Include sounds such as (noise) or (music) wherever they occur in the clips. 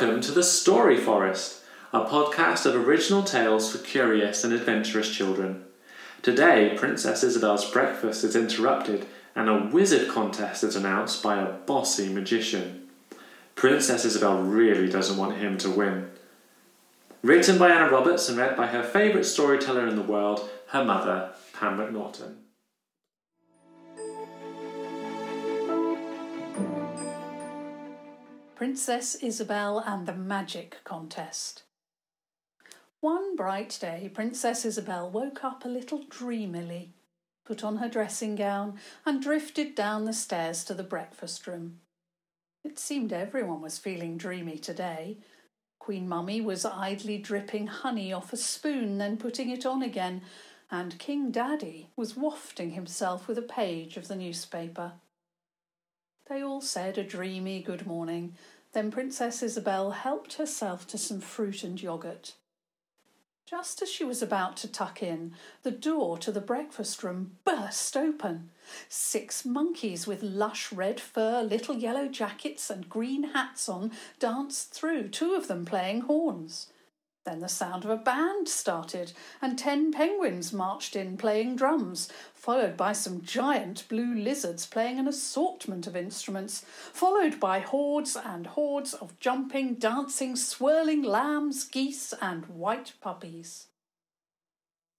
Welcome to the Story Forest, a podcast of original tales for curious and adventurous children. Today, Princess Isobel's breakfast is interrupted and a wizard contest is announced by a bossy magician. Princess Isobel really doesn't want him to win. Written by Anna Roberts and read by her favourite storyteller in the world, her mother, Pam McNaughton. Princess Isobel and the Magic Contest. One bright day, Princess Isobel woke up a little dreamily, put on her dressing gown, and drifted down the stairs to the breakfast room. It seemed everyone was feeling dreamy today. Queen Mummy was idly dripping honey off a spoon, then putting it on again, and King Daddy was wafting himself with a page of the newspaper. They all said a dreamy good morning. Then Princess Isobel helped herself to some fruit and yoghurt. Just as she was about to tuck in, the door to the breakfast room burst open. Six monkeys with lush red fur, little yellow jackets, and green hats on danced through, two of them playing horns. Then the sound of a band started, and ten penguins marched in playing drums, followed by some giant blue lizards playing an assortment of instruments, followed by hordes and hordes of jumping, dancing, swirling lambs, geese, and white puppies.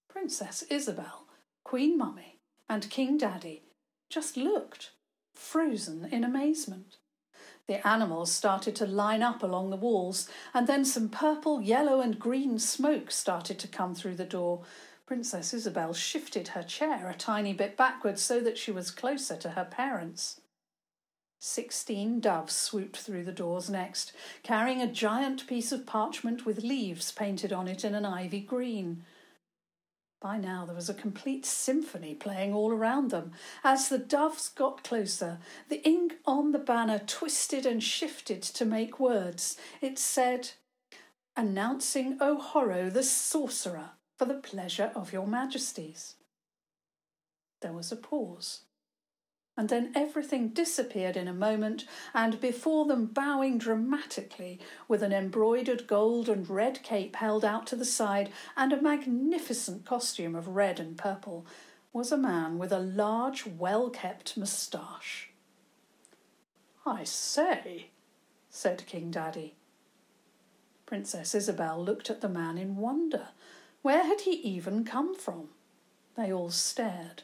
Princess Isobel, Queen Mummy, and King Daddy just looked, frozen in amazement. The animals started to line up along the walls, and then some purple, yellow, and green smoke started to come through the door. Princess Isobel shifted her chair a tiny bit backwards so that she was closer to her parents. Sixteen doves swooped through the doors next, carrying a giant piece of parchment with leaves painted on it in an ivy green. By now there was a complete symphony playing all around them. As the doves got closer, the ink on the banner twisted and shifted to make words. It said, Announcing O'Horo the sorcerer for the pleasure of your majesties. There was a pause and then everything disappeared in a moment, and before them, bowing dramatically, with an embroidered gold and red cape held out to the side, and a magnificent costume of red and purple, was a man with a large, well kept moustache. I say, said King Daddy. Princess Isobel looked at the man in wonder. Where had he even come from? They all stared.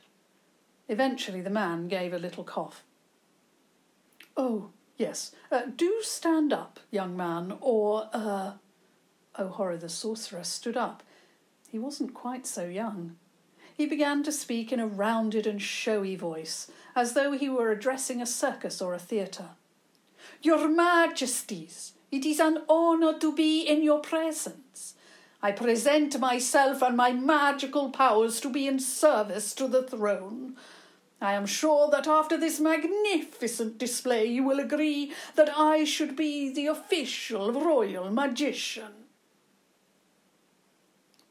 Eventually, the man gave a little cough. Oh, yes. Uh, do stand up, young man, or, uh. O'Horo the sorcerer stood up. He wasn't quite so young. He began to speak in a rounded and showy voice, as though he were addressing a circus or a theatre. Your Majesties, it is an honour to be in your presence. I present myself and my magical powers to be in service to the throne. I am sure that after this magnificent display you will agree that I should be the official royal magician.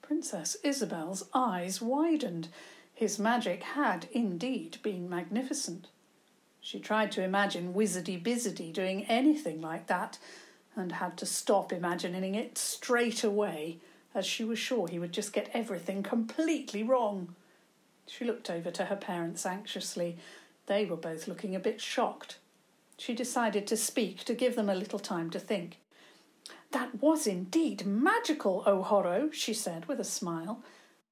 Princess Isobel's eyes widened. His magic had indeed been magnificent. She tried to imagine Wizardy Bizardy doing anything like that, and had to stop imagining it straight away, as she was sure he would just get everything completely wrong. She looked over to her parents anxiously. They were both looking a bit shocked. She decided to speak to give them a little time to think. That was indeed magical, O'Horo, she said with a smile.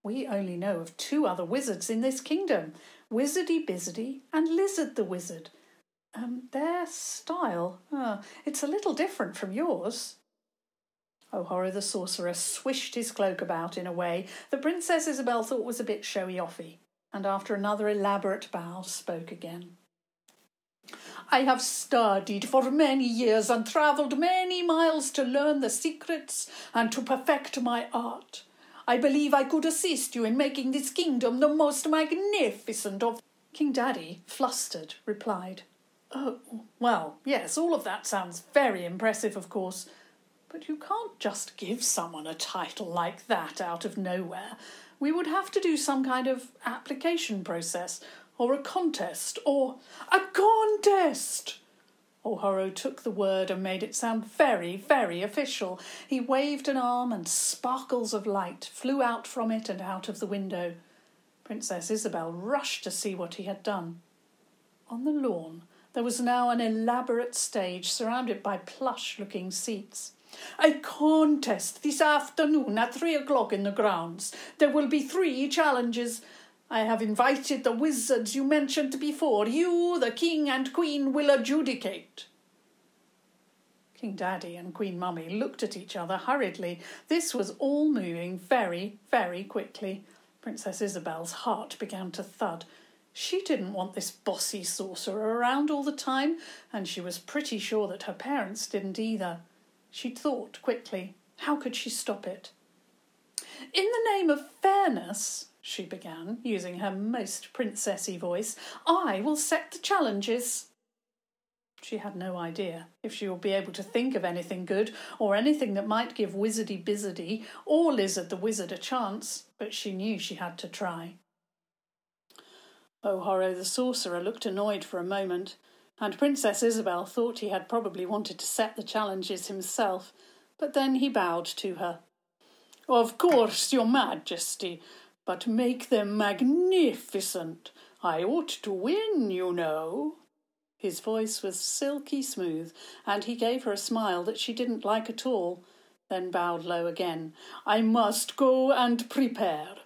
We only know of two other wizards in this kingdom Wizardy Bizardy and Lizard the Wizard. Um, their style, uh, it's a little different from yours. O'Horo the sorcerer swished his cloak about in a way the Princess Isobel thought was a bit showy offy and after another elaborate bow spoke again. I have studied for many years and travelled many miles to learn the secrets and to perfect my art. I believe I could assist you in making this kingdom the most magnificent of. King Daddy, flustered, replied, Oh, well, yes, all of that sounds very impressive, of course, but you can't just give someone a title like that out of nowhere we would have to do some kind of application process or a contest or a contest. O'Horo took the word and made it sound very, very official. He waved an arm, and sparkles of light flew out from it and out of the window. Princess Isobel rushed to see what he had done. On the lawn, there was now an elaborate stage surrounded by plush looking seats. A contest this afternoon at three o'clock in the grounds. There will be three challenges. I have invited the wizards you mentioned before. You, the king and queen, will adjudicate. King Daddy and Queen Mummy looked at each other hurriedly. This was all moving very, very quickly. Princess Isobel's heart began to thud. She didn't want this bossy sorcerer around all the time, and she was pretty sure that her parents didn't either. She thought quickly. How could she stop it? In the name of fairness, she began, using her most princessy voice, I will set the challenges. She had no idea if she would be able to think of anything good or anything that might give Wizardy Bizardy or Lizard the Wizard a chance, but she knew she had to try. Oh, O'Horo the sorcerer looked annoyed for a moment, and Princess Isobel thought he had probably wanted to set the challenges himself, but then he bowed to her. Of course, Your Majesty, but make them magnificent. I ought to win, you know. His voice was silky smooth, and he gave her a smile that she didn't like at all, then bowed low again. I must go and prepare.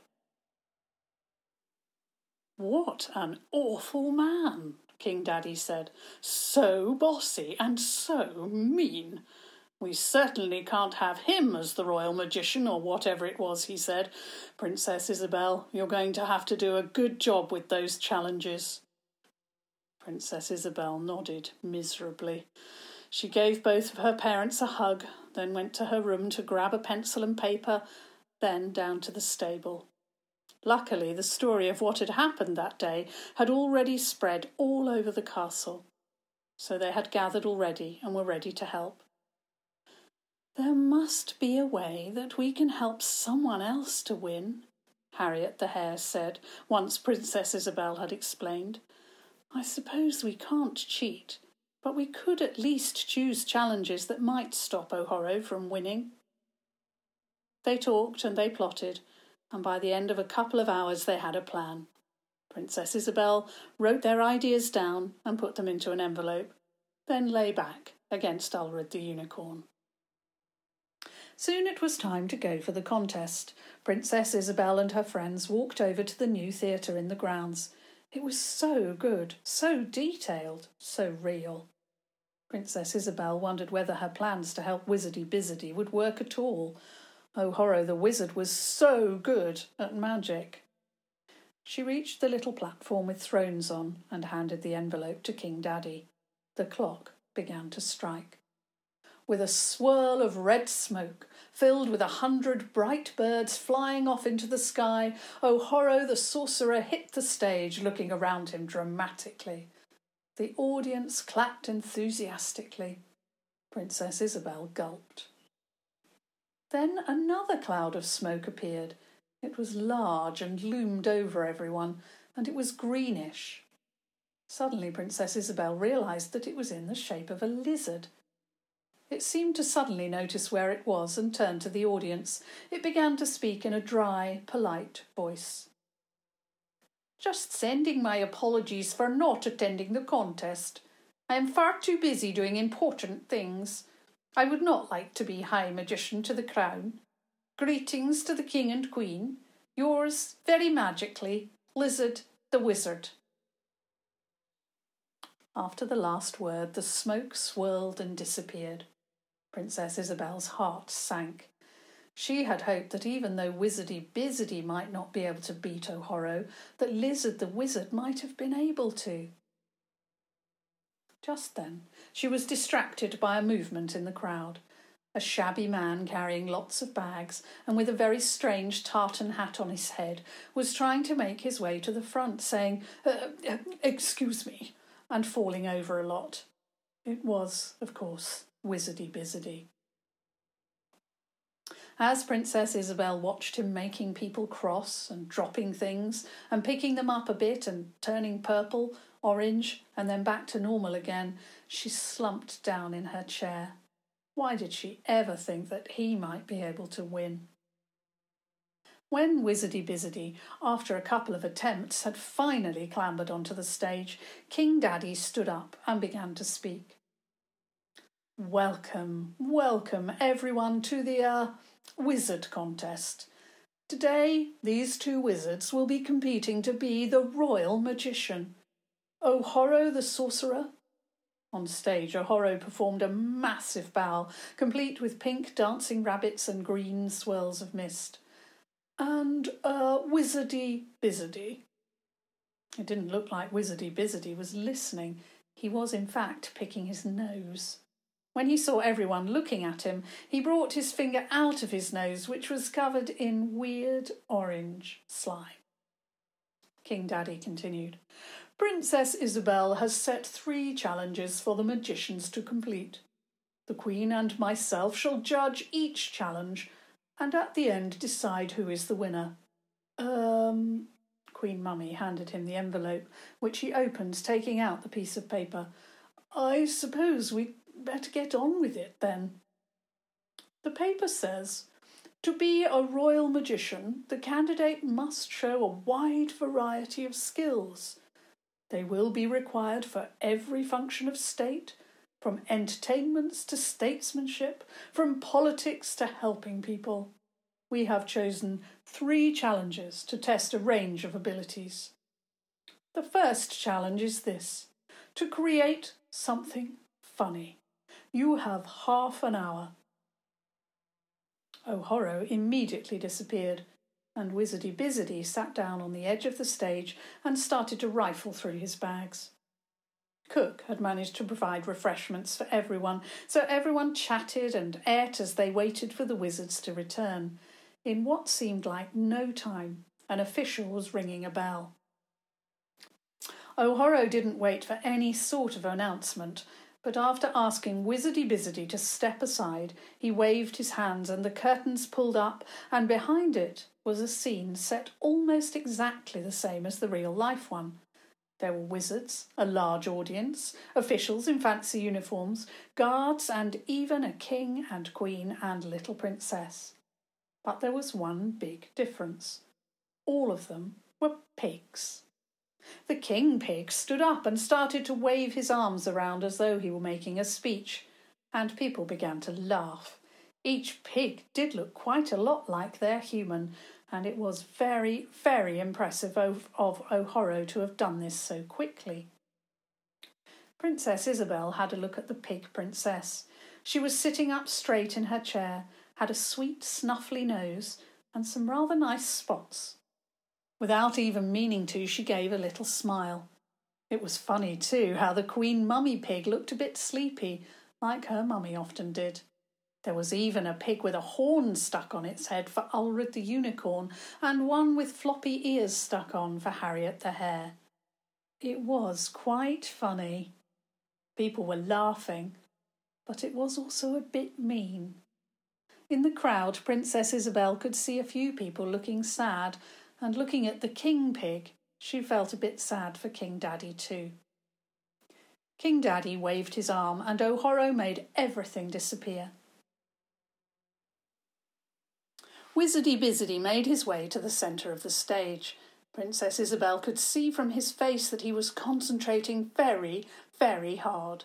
What an awful man, King Daddy said. So bossy and so mean. We certainly can't have him as the royal magician or whatever it was he said. Princess Isobel, you're going to have to do a good job with those challenges. Princess Isobel nodded miserably. She gave both of her parents a hug, then went to her room to grab a pencil and paper, then down to the stable. Luckily, the story of what had happened that day had already spread all over the castle, so they had gathered already and were ready to help. There must be a way that we can help someone else to win, Harriet the Hare said, once Princess Isobel had explained. I suppose we can't cheat, but we could at least choose challenges that might stop O'Horo from winning. They talked and they plotted, and by the end of a couple of hours they had a plan. Princess Isobel wrote their ideas down and put them into an envelope, then lay back against Ulred the unicorn. Soon it was time to go for the contest. Princess Isobel and her friends walked over to the new theatre in the grounds. It was so good, so detailed, so real. Princess Isobel wondered whether her plans to help Wizardy Bizardy would work at all, Oh, O'Horo the wizard was so good at magic. She reached the little platform with thrones on and handed the envelope to King Daddy. The clock began to strike. With a swirl of red smoke, filled with a hundred bright birds flying off into the sky, oh, O'Horo the sorcerer hit the stage, looking around him dramatically. The audience clapped enthusiastically. Princess Isobel gulped. Then another cloud of smoke appeared. It was large and loomed over everyone, and it was greenish. Suddenly, Princess Isobel realized that it was in the shape of a lizard. It seemed to suddenly notice where it was and turned to the audience. It began to speak in a dry, polite voice. Just sending my apologies for not attending the contest. I am far too busy doing important things. I would not like to be High Magician to the Crown. Greetings to the King and Queen. Yours, very magically, Lizard the Wizard. After the last word, the smoke swirled and disappeared. Princess Isobel's heart sank. She had hoped that even though Wizardy Bizardy might not be able to beat O'Horo, that Lizard the Wizard might have been able to. Just then, she was distracted by a movement in the crowd. A shabby man carrying lots of bags and with a very strange tartan hat on his head was trying to make his way to the front, saying, uh, uh, Excuse me, and falling over a lot. It was, of course, Wizardy Bizardy. As Princess Isobel watched him making people cross and dropping things and picking them up a bit and turning purple, orange, and then back to normal again, she slumped down in her chair. Why did she ever think that he might be able to win? When Wizardy Bizardy, after a couple of attempts, had finally clambered onto the stage, King Daddy stood up and began to speak. Welcome, welcome everyone to the uh, wizard contest. Today, these two wizards will be competing to be the royal magician. Ohoro the sorcerer. On stage, Ohoro performed a massive bow, complete with pink dancing rabbits and green swirls of mist. And uh, Wizardy Bizardy. It didn't look like Wizardy Bizardy was listening. He was, in fact, picking his nose. When he saw everyone looking at him, he brought his finger out of his nose, which was covered in weird orange slime. King Daddy continued. Princess Isobel has set three challenges for the magicians to complete. The Queen and myself shall judge each challenge, and at the end decide who is the winner. Um. Queen Mummy handed him the envelope, which he opened, taking out the piece of paper. I suppose we'd better get on with it then. The paper says to be a royal magician, the candidate must show a wide variety of skills. They will be required for every function of state, from entertainments to statesmanship, from politics to helping people. We have chosen three challenges to test a range of abilities. The first challenge is this to create something funny. You have half an hour. Oh, Ohoro immediately disappeared, and Wizardy Bizardy sat down on the edge of the stage and started to rifle through his bags. Cook had managed to provide refreshments for everyone, so everyone chatted and ate as they waited for the wizards to return. In what seemed like no time, an official was ringing a bell. Oh, Ohoro didn't wait for any sort of announcement, but after asking Wizardy Bizardy to step aside, he waved his hands and the curtains pulled up, and behind it was a scene set almost exactly the same as the real life one. There were wizards, a large audience, officials in fancy uniforms, guards, and even a king and queen and little princess. But there was one big difference. All of them were pigs. The king pig stood up and started to wave his arms around as though he were making a speech, and people began to laugh. Each pig did look quite a lot like their human, and it was very, very impressive of, of Ohoro to have done this so quickly. Princess Isobel had a look at the pig princess. She was sitting up straight in her chair, had a sweet, snuffly nose, and some rather nice spots Without even meaning to, she gave a little smile. It was funny, too, how the Queen Mummy pig looked a bit sleepy, like her mummy often did. There was even a pig with a horn stuck on its head for Ulrid the unicorn, and one with floppy ears stuck on for Harriet the hare. It was quite funny. People were laughing, but it was also a bit mean. In the crowd, Princess Isobel could see a few people looking sad and looking at the king pig, she felt a bit sad for King Daddy too. King Daddy waved his arm, and Ohoro made everything disappear. Wizardy Bizardy made his way to the centre of the stage. Princess Isobel could see from his face that he was concentrating very, very hard.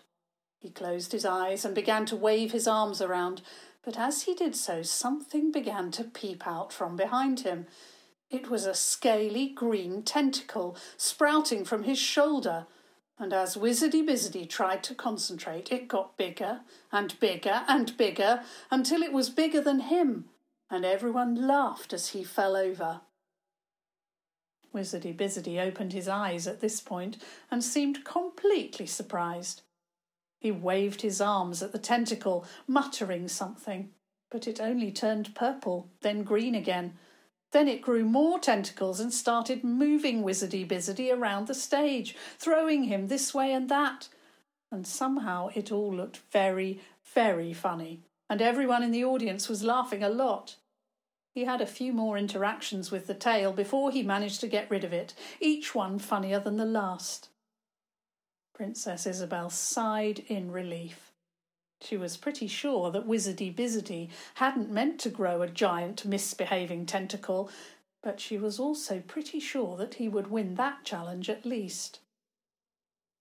He closed his eyes and began to wave his arms around, but as he did so, something began to peep out from behind him. It was a scaly green tentacle sprouting from his shoulder, and as Wizardy Bizardy tried to concentrate, it got bigger and bigger and bigger until it was bigger than him, and everyone laughed as he fell over. Wizardy Bizardy opened his eyes at this point and seemed completely surprised. He waved his arms at the tentacle, muttering something, but it only turned purple, then green again, then it grew more tentacles and started moving Wizardy Bizardy around the stage, throwing him this way and that. And somehow it all looked very, very funny, and everyone in the audience was laughing a lot. He had a few more interactions with the tail before he managed to get rid of it, each one funnier than the last. Princess Isobel sighed in relief. She was pretty sure that Wizardy Bizardy hadn't meant to grow a giant misbehaving tentacle, but she was also pretty sure that he would win that challenge at least.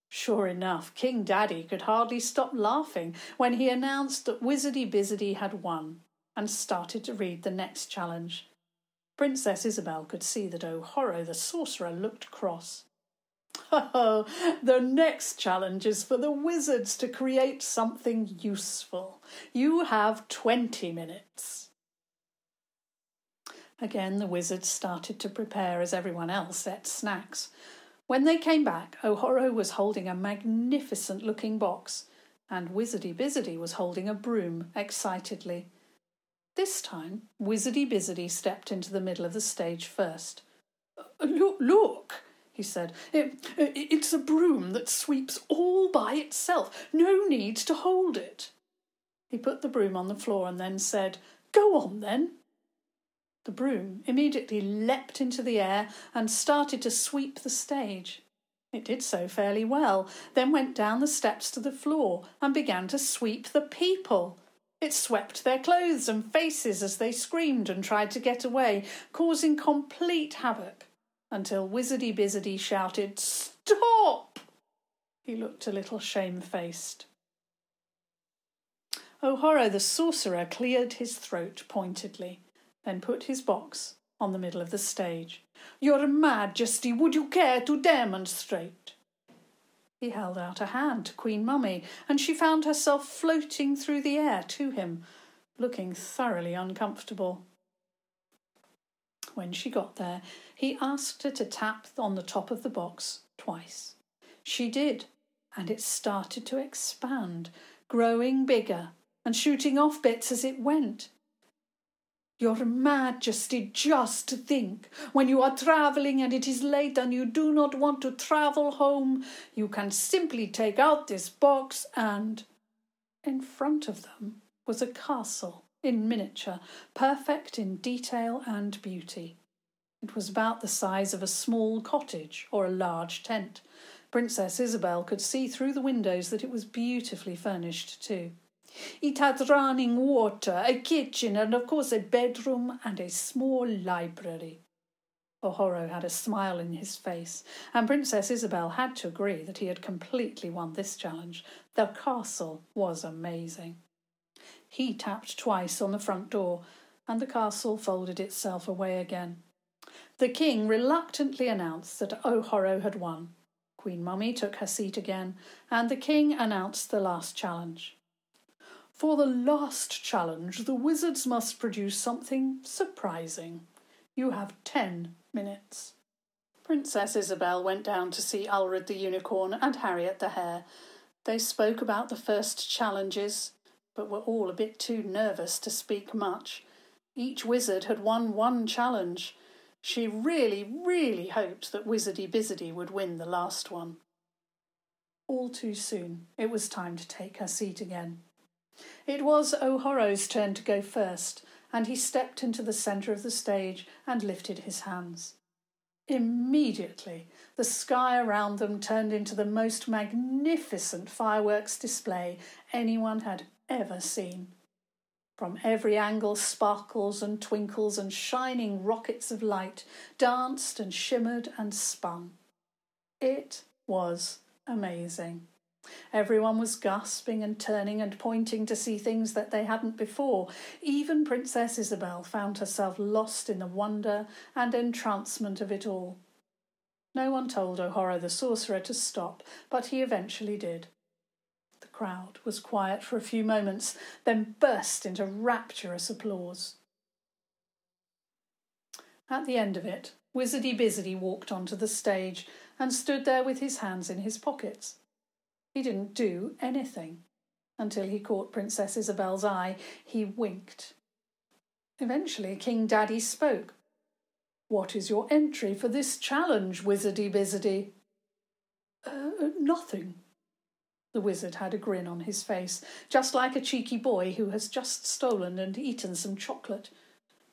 Sure enough, King Daddy could hardly stop laughing when he announced that Wizardy Bizardy had won and started to read the next challenge. Princess Isobel could see that O'Horro the sorcerer looked cross. Oh, (laughs) the next challenge is for the wizards to create something useful. You have 20 minutes. Again, the wizards started to prepare as everyone else ate snacks. When they came back, Ohoro was holding a magnificent looking box, and Wizardy Bizardy was holding a broom excitedly. This time, Wizardy Bizardy stepped into the middle of the stage first. Look, look, he said. It, it's a broom that sweeps all by itself. No need to hold it. He put the broom on the floor and then said, Go on then. The broom immediately leapt into the air and started to sweep the stage. It did so fairly well, then went down the steps to the floor and began to sweep the people. It swept their clothes and faces as they screamed and tried to get away, causing complete havoc until Wizardy Bizardy shouted, Stop! He looked a little shamefaced. Oh, O'Horro the sorcerer cleared his throat pointedly, then put his box on the middle of the stage. Your Majesty, would you care to demonstrate? He held out a hand to Queen Mummy, and she found herself floating through the air to him, looking thoroughly uncomfortable. When she got there, he asked her to tap on the top of the box twice. She did, and it started to expand, growing bigger and shooting off bits as it went. Your Majesty, just think, when you are travelling and it is late and you do not want to travel home, you can simply take out this box and. In front of them was a castle in miniature, perfect in detail and beauty. It was about the size of a small cottage or a large tent. Princess Isobel could see through the windows that it was beautifully furnished too. It had running water, a kitchen, and of course a bedroom and a small library. O'Horro had a smile in his face, and Princess Isobel had to agree that he had completely won this challenge. The castle was amazing. He tapped twice on the front door, and the castle folded itself away again. The king reluctantly announced that O'Horro had won. Queen Mummy took her seat again, and the king announced the last challenge. For the last challenge, the wizards must produce something surprising. You have ten minutes. Princess Isobel went down to see Ulred the unicorn and Harriet the hare. They spoke about the first challenges, but were all a bit too nervous to speak much. Each wizard had won one challenge. She really, really hoped that Wizardy Bizardy would win the last one. All too soon, it was time to take her seat again. It was O'Horro's turn to go first, and he stepped into the centre of the stage and lifted his hands. Immediately, the sky around them turned into the most magnificent fireworks display anyone had ever seen. From every angle, sparkles and twinkles and shining rockets of light danced and shimmered and spun. It was amazing. Everyone was gasping and turning and pointing to see things that they hadn't before. Even Princess Isobel found herself lost in the wonder and entrancement of it all. No one told O'Horro the sorcerer to stop, but he eventually did crowd was quiet for a few moments, then burst into rapturous applause. At the end of it, Wizardy Bizardy walked onto the stage and stood there with his hands in his pockets. He didn't do anything. Until he caught Princess Isobel's eye, he winked. Eventually, King Daddy spoke. What is your entry for this challenge, Wizardy Bizardy? Uh, nothing, the wizard had a grin on his face, just like a cheeky boy who has just stolen and eaten some chocolate.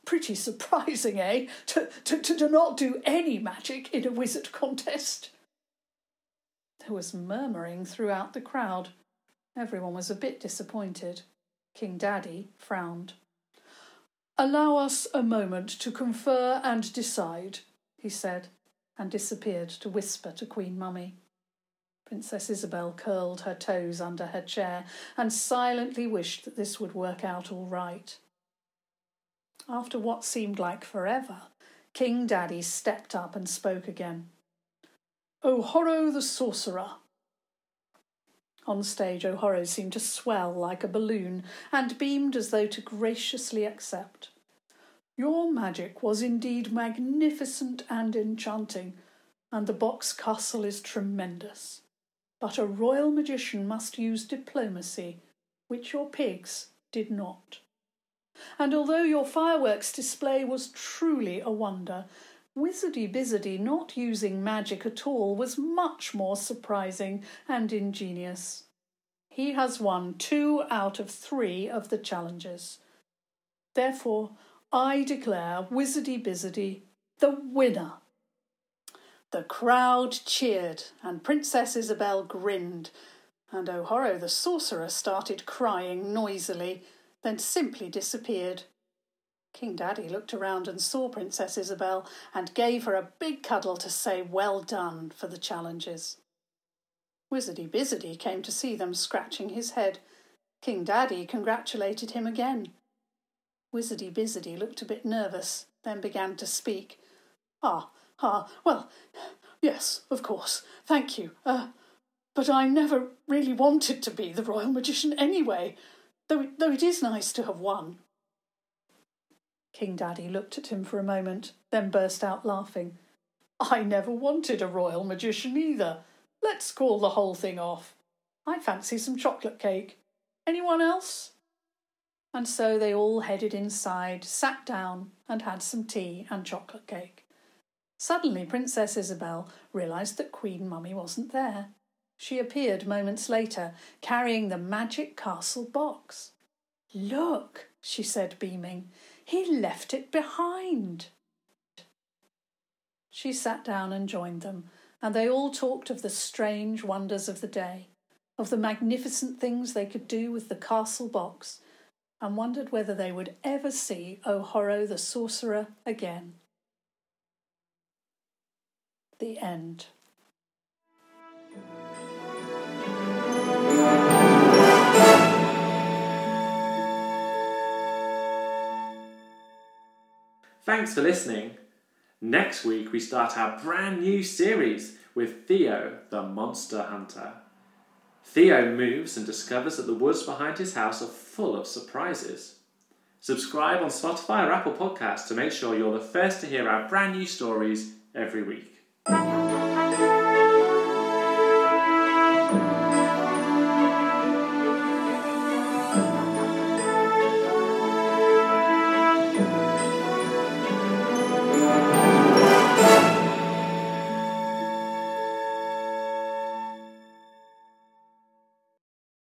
Pretty surprising, eh? To, to, to not do any magic in a wizard contest. There was murmuring throughout the crowd. Everyone was a bit disappointed. King Daddy frowned. Allow us a moment to confer and decide, he said, and disappeared to whisper to Queen Mummy. Princess Isobel curled her toes under her chair and silently wished that this would work out all right. After what seemed like forever, King Daddy stepped up and spoke again. Oh, O'Horo the Sorcerer. On stage, O'Horo seemed to swell like a balloon and beamed as though to graciously accept. Your magic was indeed magnificent and enchanting, and the box castle is tremendous. But a royal magician must use diplomacy, which your pigs did not. And although your fireworks display was truly a wonder, Wizardy Bizardy not using magic at all was much more surprising and ingenious. He has won two out of three of the challenges. Therefore, I declare Wizardy Bizardy the winner. The crowd cheered, and Princess Isobel grinned, and O'Horo the sorcerer started crying noisily, then simply disappeared. King Daddy looked around and saw Princess Isobel and gave her a big cuddle to say well done for the challenges. Wizardy Bizardy came to see them scratching his head. King Daddy congratulated him again. Wizardy Bizardy looked a bit nervous, then began to speak. Ah, Ah, well, yes, of course. Thank you. Uh, but I never really wanted to be the royal magician anyway, though, though it is nice to have won. King Daddy looked at him for a moment, then burst out laughing. I never wanted a royal magician either. Let's call the whole thing off. I fancy some chocolate cake. Anyone else? And so they all headed inside, sat down, and had some tea and chocolate cake. Suddenly, Princess Isobel realised that Queen Mummy wasn't there. She appeared moments later, carrying the magic castle box. Look, she said, beaming, he left it behind. She sat down and joined them, and they all talked of the strange wonders of the day, of the magnificent things they could do with the castle box, and wondered whether they would ever see O'Horo the sorcerer again the end. Thanks for listening. Next week, we start our brand new series with Theo, the monster hunter. Theo moves and discovers that the woods behind his house are full of surprises. Subscribe on Spotify or Apple Podcasts to make sure you're the first to hear our brand new stories every week. Thank